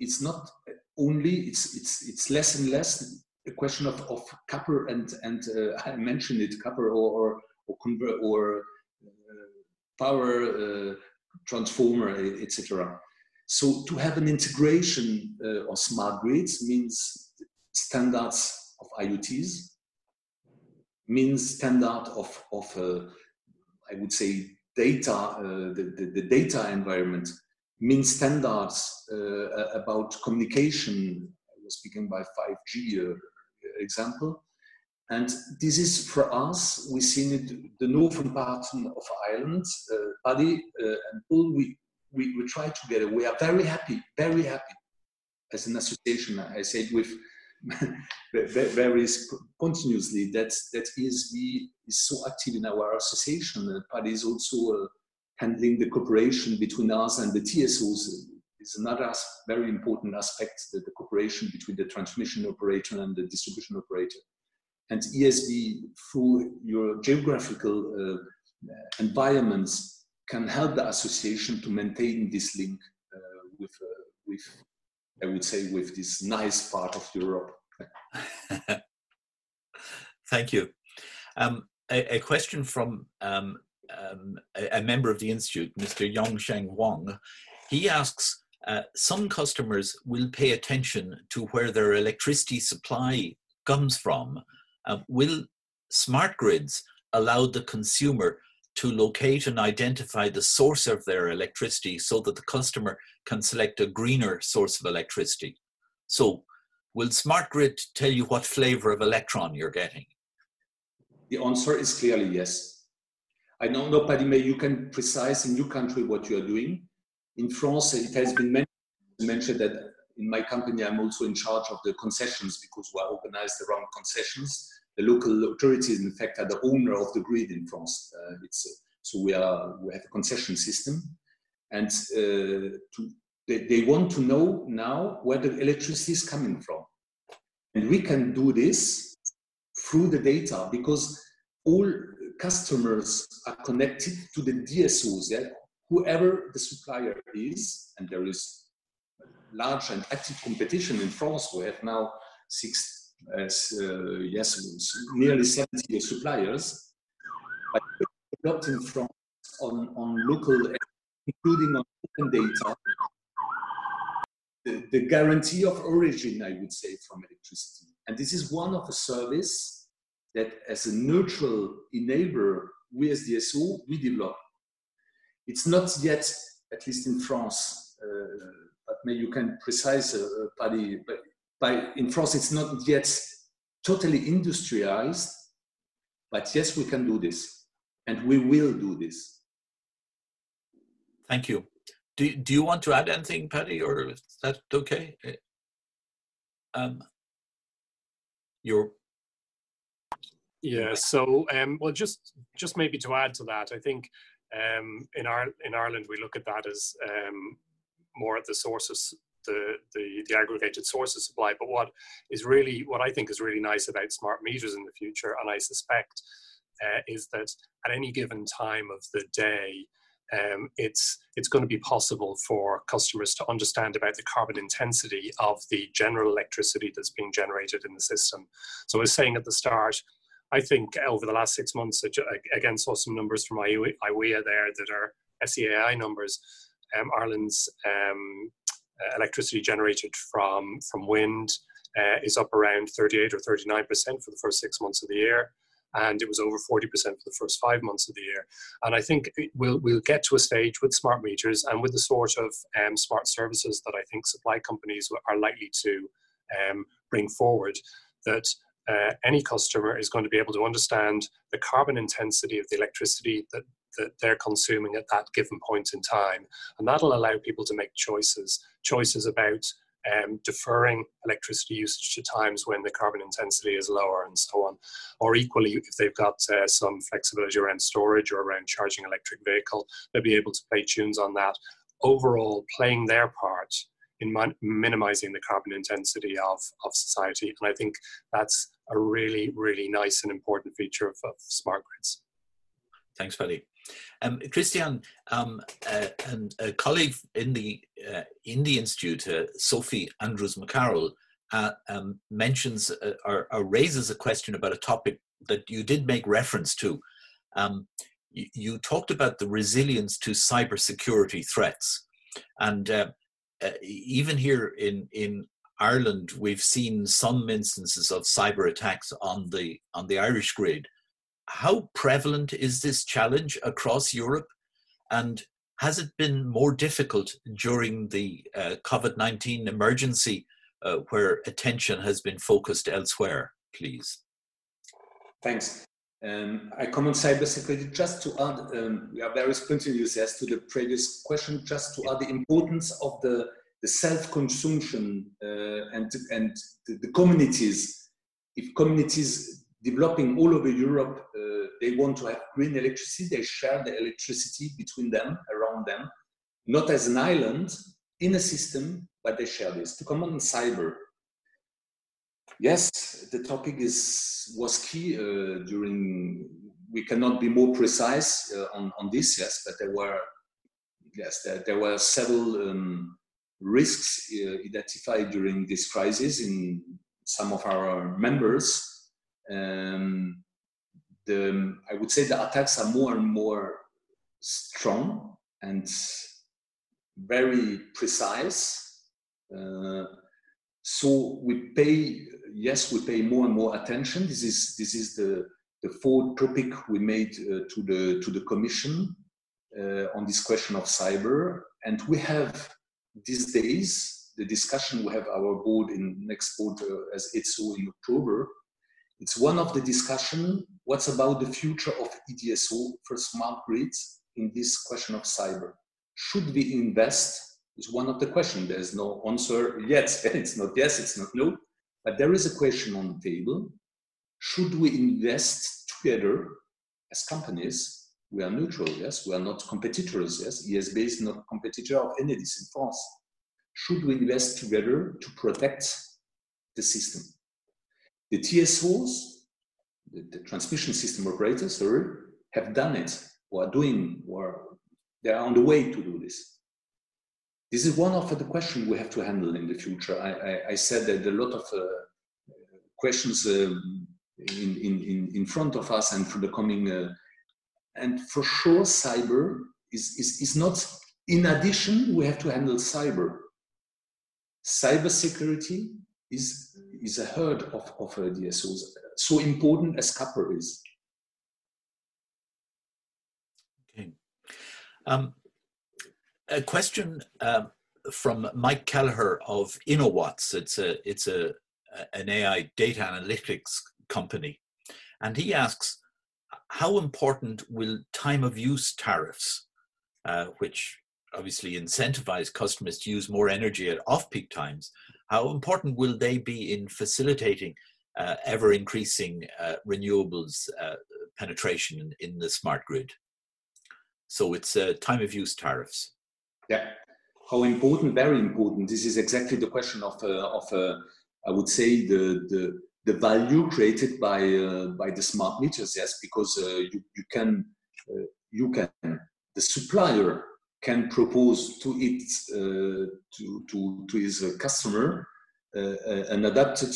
It's not only it's it's it's less and less a question of, of copper and and uh, I mentioned it copper or or convert, or uh, power uh, transformer etc. So to have an integration uh, of smart grids means standards of IoTs, means standard of, of uh, I would say, data, uh, the, the, the, data environment, means standards uh, about communication. I was speaking by 5G uh, example. And this is for us, we see it, the northern part of Ireland, uh, Paddy uh, and Paul, we, we, we try together. We are very happy, very happy as an association. I said with very continuously that that ESB is so active in our association. Paddy is also uh, handling the cooperation between us and the TSOs. Is another very important aspect that the cooperation between the transmission operator and the distribution operator. And ESB, through your geographical uh, environments, can help the association to maintain this link uh, with, uh, with, I would say, with this nice part of Europe. Thank you. Um, a, a, question from um, um, a, a, member of the Institute, Mr. Yongsheng Wang. He asks, uh, some customers will pay attention to where their electricity supply comes from. Uh, will smart grids allow the consumer to locate and identify the source of their electricity so that the customer can select a greener source of electricity. So, will Smart Grid tell you what flavor of electron you're getting? The answer is clearly yes. I know, Paddy, you can precise in your country what you are doing. In France, it has been mentioned that in my company, I'm also in charge of the concessions because we are organized around concessions the local authorities, in fact, are the owner of the grid in France. Uh, it's, uh, so we, are, we have a concession system. And uh, to, they, they want to know now where the electricity is coming from. And we can do this through the data because all customers are connected to the DSOs. Yeah? Whoever the supplier is, and there is large and active competition in France. We have now six as uh, yes, nearly 70 suppliers, but France on, on local, including on open data, the, the, guarantee of origin, I would say, from electricity. And this is one of the service that as a neutral enabler, we as DSO, we develop. It's not yet, at least in France, uh, but maybe you can precise, uh, Paddy, but by, in France, it's not yet totally industrialized, but yes, we can do this, and we will do this. Thank you. Do, do you want to add anything, Paddy, or is that okay? Um, your yeah. So, um, well, just just maybe to add to that, I think um, in our in Ireland we look at that as um, more at the sources the, the, the aggregated source of supply. But what is really, what I think is really nice about smart meters in the future, and I suspect, uh, is that at any given time of the day, um, it's it's going to be possible for customers to understand about the carbon intensity of the general electricity that's being generated in the system. So I was saying at the start, I think over the last six months, I again saw some numbers from IWEA there that are SEAI numbers. Um, Ireland's um, electricity generated from from wind uh, is up around 38 or 39 percent for the first six months of the year. and it was over 40% for the first five months of the year. And I think we'll, we'll get to a stage with smart meters and with the sort of um, smart services that I think supply companies are likely to um, bring forward that uh, any customer is going to be able to understand the carbon intensity of the electricity that, that they're consuming at that given point in time. And that'll allow people to make choices, choices about um, deferring electricity usage to times when the carbon intensity is lower and so on. Or equally, if they've got uh, some flexibility around storage or around charging electric vehicle, they'll be able to play tunes on that. Overall, playing their part in minimizing the carbon intensity of, of society. And I think that's a really, really nice and important feature of, of smart grids. Thanks, Paddy. Um, Christian, um, uh, and a colleague in the uh, institute, uh, Sophie Andrews McCarroll, uh, um, mentions uh, or, or, raises a question about a topic that you did make reference to. Um, you, you, talked about the resilience to cybersecurity threats, and uh, even here in in Ireland, we've seen some instances of cyber attacks on the on the Irish grid. How prevalent is this challenge across Europe, and has it been more difficult during the uh, COVID nineteen emergency, uh, where attention has been focused elsewhere? Please. Thanks. Um, I on cybersecurity just to add, um, we are very spontaneous as to the previous question, just to add the importance of the, the self-consumption uh, and, and the, the, communities. If communities developing all over Europe, uh, they want to have green electricity, they share the electricity between them, around them, not as an island in a system, but they share this. To come on cyber, Yes, the topic is was key uh, during. We cannot be more precise uh, on on this, yes, but there were yes there, there were several um, risks uh, identified during this crisis in some of our members. Um, the I would say the attacks are more and more strong and very precise. Uh, so we pay yes, we pay more and more attention. This is this is the the fourth topic we made uh, to the to the commission uh, on this question of cyber, and we have these days the discussion. We have our board in next board as EDSO in October. It's one of the discussion. What's about the future of EDSO for smart grids in this question of cyber? Should we invest? Is one of the questions. There's no answer yet. it's not yes. It's not no but there is a question on the table. Should we invest together as companies? We are neutral, yes. We are not competitors, yes. ESB is not competitor of Enedis in France. Should we invest together to protect the system? The TSOs, the, the transmission system operators, sorry, have done it or are doing, or they are on the way to do this. This is one of the questions we have to handle in the future. I, I, I said that a lot of uh, questions um, in, in, in front of us and for the coming, uh, and for sure, cyber is, is, is not, in addition, we have to handle cyber. Cyber security is, is a herd of, of DSOs, so important as copper is. Okay. Um, a question uh, from Mike Kelleher of InnoWatts. It's a it's a an AI data analytics company, and he asks, how important will time of use tariffs, uh, which obviously incentivize customers to use more energy at off-peak times, how important will they be in facilitating uh, ever increasing uh, renewables uh, penetration in, in, the smart grid? So it's uh, time of use tariffs. Yeah. How important? Very important. This is exactly the question of, uh, of uh, I would say, the, the, the value created by, by the smart meters. Yes, because you, you can, you can, the supplier can propose to it, uh, to, to, to his customer an adapted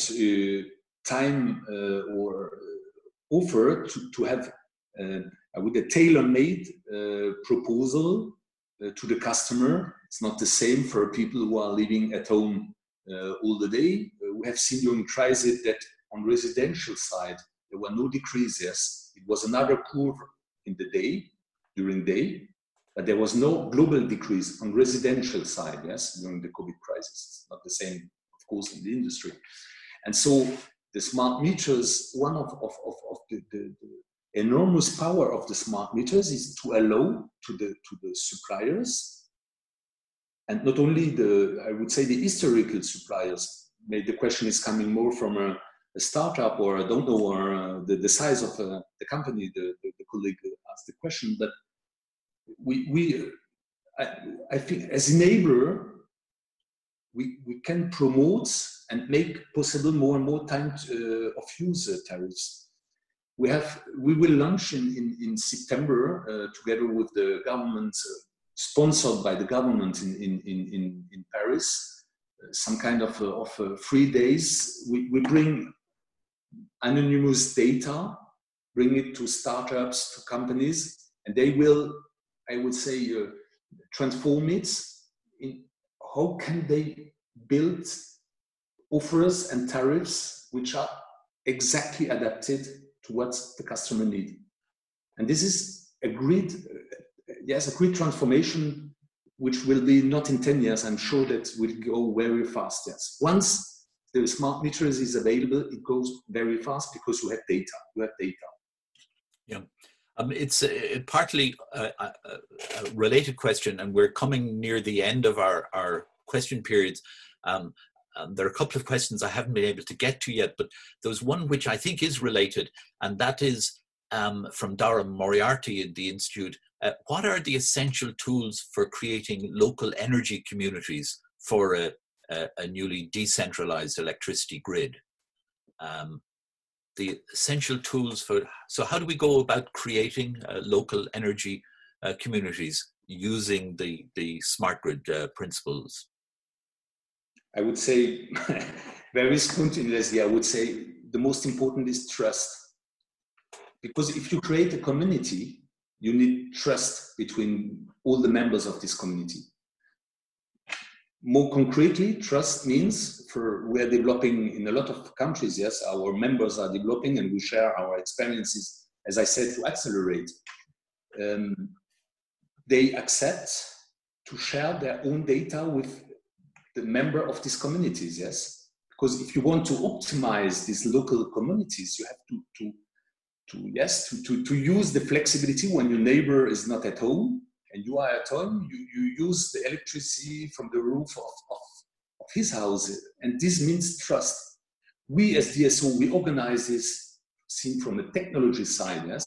time or offer to, to have would a tailor-made uh, proposal uh, to the customer. It's not the same for people who are living at home uh, all the day. Uh, we have seen during crisis that on residential side, There were no decreases. It was another curve in the day, during day, but there was no global decrease on residential side, yes, during the COVID crisis. It's not the same, of course, in the industry. And so the smart meters, one of, of, of, of the, the, the enormous power of the smart meters is to allow to the, to the suppliers, and not only the, I would say the historical suppliers, maybe the question is coming more from a, a startup or I don't know, or uh, the, the size of uh, the company, the, the, the colleague asked the question, but we, we I, I think as enabler, we, we can promote and make possible more and more time to, uh, of use uh, tariffs. We have we will launch in, in, in September uh, together with the government, uh, sponsored by the government in, in, in, in Paris, uh, some kind of, uh, of three days. We, we bring anonymous data, bring it to startups, to companies, and they will, I would say, uh, transform it in how can they build offers and tariffs which are exactly adapted to what the customer needs. And this is a great, uh, yes, a great transformation which will be not in 10 years. I'm sure that will go very fast. Yes. Once the smart meters is available, it goes very fast because you have data. You have data. Yeah. Um, it's uh, partly a, a, a, related question, and we're coming near the end of our, our question periods. Um, um, there are a couple of questions I haven't been able to get to yet, but there's one which I think is related, and that is um, from Dara Moriarty in the Institute. Uh, what are the essential tools for creating local energy communities for a, a, a newly decentralized electricity grid? Um, the essential tools for so how do we go about creating uh, local energy uh, communities using the the smart grid uh, principles I would say, very spontaneously, I would say the most important is trust. Because if you create a community, you need trust between all the members of this community. More concretely, trust means for we're developing in a lot of countries, yes, our members are developing and we share our experiences, as I said, to accelerate. Um, they accept to share their own data with the member of these communities, yes? Because if you want to optimize these local communities, you have to, to, to yes, to, to, to use the flexibility when your neighbor is not at home and you are at home, you, you use the electricity from the roof of, of, of his house. And this means trust. We as DSO, we organize this seen from the technology side, yes?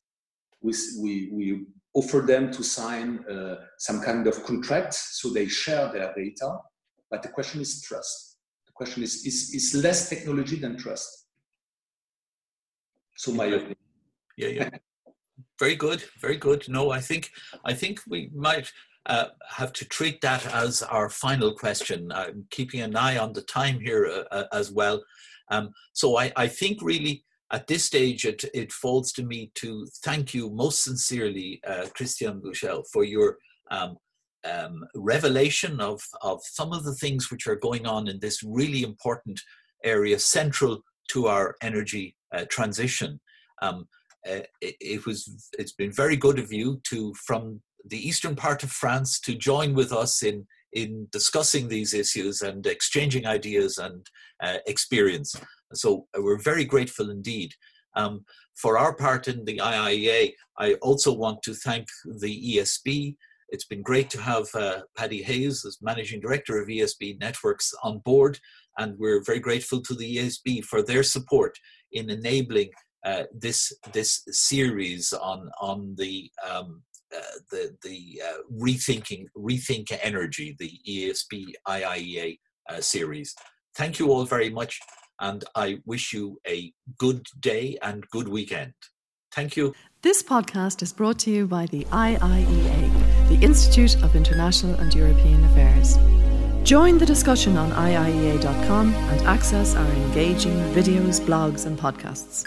We, we, we offer them to sign uh, some kind of contract so they share their data but the question is trust. The question is, is, is less technology than trust. So my opinion. Yeah, yeah. Very good, very good. No, I think I think we might uh, have to treat that as our final question. I'm keeping an eye on the time here uh, uh, as well. Um, so I, I think really at this stage it, it falls to me to thank you most sincerely, uh, Christian Buchel, for your um, um, revelation of, of some of the things which are going on in this really important area central to our energy uh, transition. Um, uh, it, it, was it's been very good of you to from the eastern part of France to join with us in in discussing these issues and exchanging ideas and uh, experience. So uh, we're very grateful indeed. Um, for our part in the IIEA, I also want to thank the ESB, it's been great to have uh, Paddy Hayes as Managing Director of ESB Networks on board, and we're very grateful to the ESB for their support in enabling uh, this this series on on the um, uh, the the uh, rethinking rethink energy, the ESB IIEA uh, series. Thank you all very much, and I wish you a good day and good weekend. Thank you. This podcast is brought to you by the IIEA, the Institute of International and European Affairs. Join the discussion on IIEA.com and access our engaging videos, blogs, and podcasts.